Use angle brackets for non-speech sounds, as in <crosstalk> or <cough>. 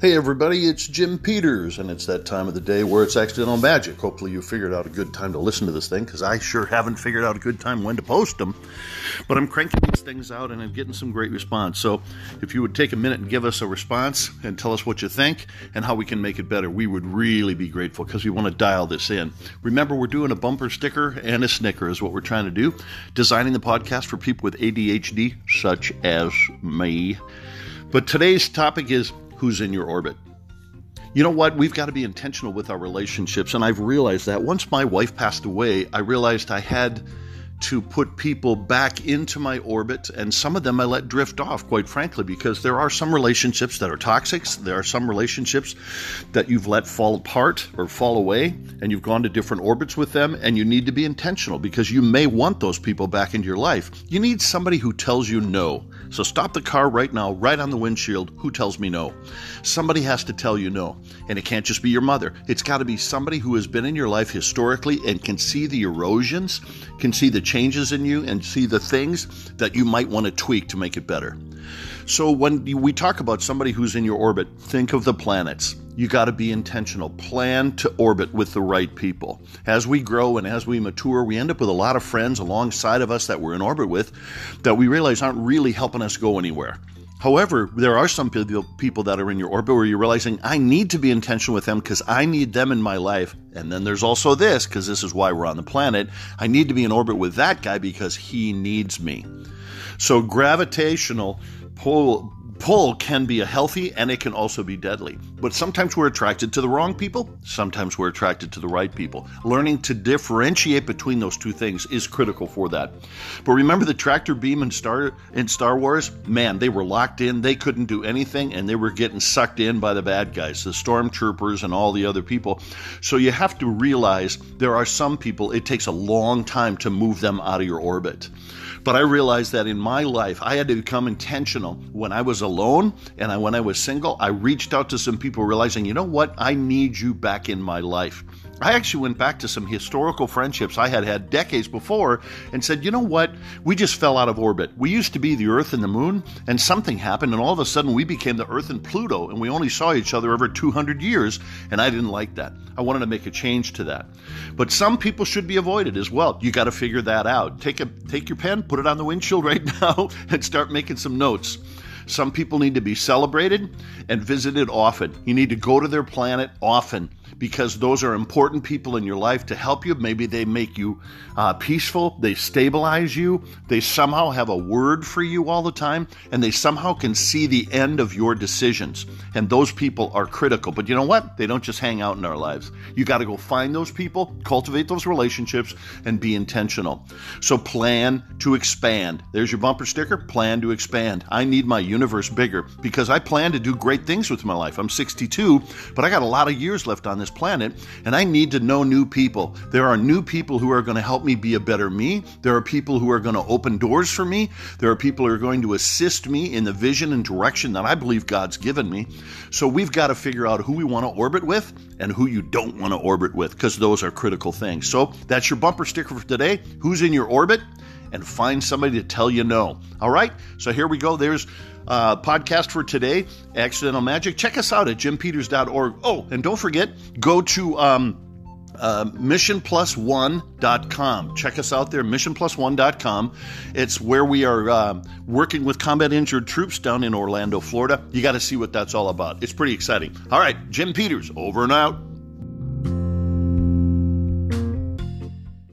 Hey everybody, it's Jim Peters, and it's that time of the day where it's accidental magic. Hopefully, you figured out a good time to listen to this thing, because I sure haven't figured out a good time when to post them. But I'm cranking these things out, and I'm getting some great response. So, if you would take a minute and give us a response and tell us what you think and how we can make it better, we would really be grateful because we want to dial this in. Remember, we're doing a bumper sticker and a snicker, is what we're trying to do. Designing the podcast for people with ADHD, such as me. But today's topic is who's in your orbit. You know what? We've got to be intentional with our relationships. And I've realized that once my wife passed away, I realized I had to put people back into my orbit, and some of them I let drift off, quite frankly, because there are some relationships that are toxic. There are some relationships that you've let fall apart or fall away, and you've gone to different orbits with them, and you need to be intentional because you may want those people back into your life. You need somebody who tells you no. So stop the car right now, right on the windshield. Who tells me no? Somebody has to tell you no. And it can't just be your mother. It's got to be somebody who has been in your life historically and can see the erosions, can see the changes in you, and see the things that you might want to tweak to make it better. So when we talk about somebody who's in your orbit, think of the planets. You got to be intentional. Plan to orbit with the right people. As we grow and as we mature, we end up with a lot of friends alongside of us that we're in orbit with that we realize aren't really helping us go anywhere. However, there are some people that are in your orbit where you're realizing I need to be intentional with them because I need them in my life. And then there's also this because this is why we're on the planet. I need to be in orbit with that guy because he needs me. So gravitational pull pull can be a healthy and it can also be deadly. But sometimes we're attracted to the wrong people, sometimes we're attracted to the right people. Learning to differentiate between those two things is critical for that. But remember the tractor beam in Star in Star Wars? Man, they were locked in, they couldn't do anything and they were getting sucked in by the bad guys, the stormtroopers and all the other people. So you have to realize there are some people it takes a long time to move them out of your orbit. But I realized that in my life, I had to become intentional. When I was alone and I, when I was single, I reached out to some people realizing, you know what? I need you back in my life. I actually went back to some historical friendships I had had decades before and said, you know what? We just fell out of orbit. We used to be the Earth and the Moon, and something happened, and all of a sudden we became the Earth and Pluto, and we only saw each other every 200 years, and I didn't like that. I wanted to make a change to that. But some people should be avoided as well. You got to figure that out. Take a take your pen, put it on the windshield <laughs> right now, and start making some notes. Some people need to be celebrated and visited often. You need to go to their planet often because those are important people in your life to help you. Maybe they make you uh, peaceful, they stabilize you, they somehow have a word for you all the time, and they somehow can see the end of your decisions. And those people are critical. But you know what? They don't just hang out in our lives. You got to go find those people, cultivate those relationships, and be intentional. So plan to expand. There's your bumper sticker plan to expand. I need my universe bigger because I plan to do great things with my life. I'm 62, but I got a lot of years left on this planet, and I need to know new people. There are new people who are going to help me be a better me. There are people who are going to open doors for me. There are people who are going to assist me in the vision and direction that I believe God's given me. So we've got to figure out who we want to orbit with and who you don't want to orbit with because those are critical things. So that's your bumper sticker for today. Who's in your orbit? and find somebody to tell you no. All right? So here we go. There's uh, podcast for today, Accidental Magic. Check us out at jimpeters.org. Oh, and don't forget, go to um, uh, missionplus1.com. Check us out there, missionplus1.com. It's where we are uh, working with combat injured troops down in Orlando, Florida. You got to see what that's all about. It's pretty exciting. All right, Jim Peters, over and out.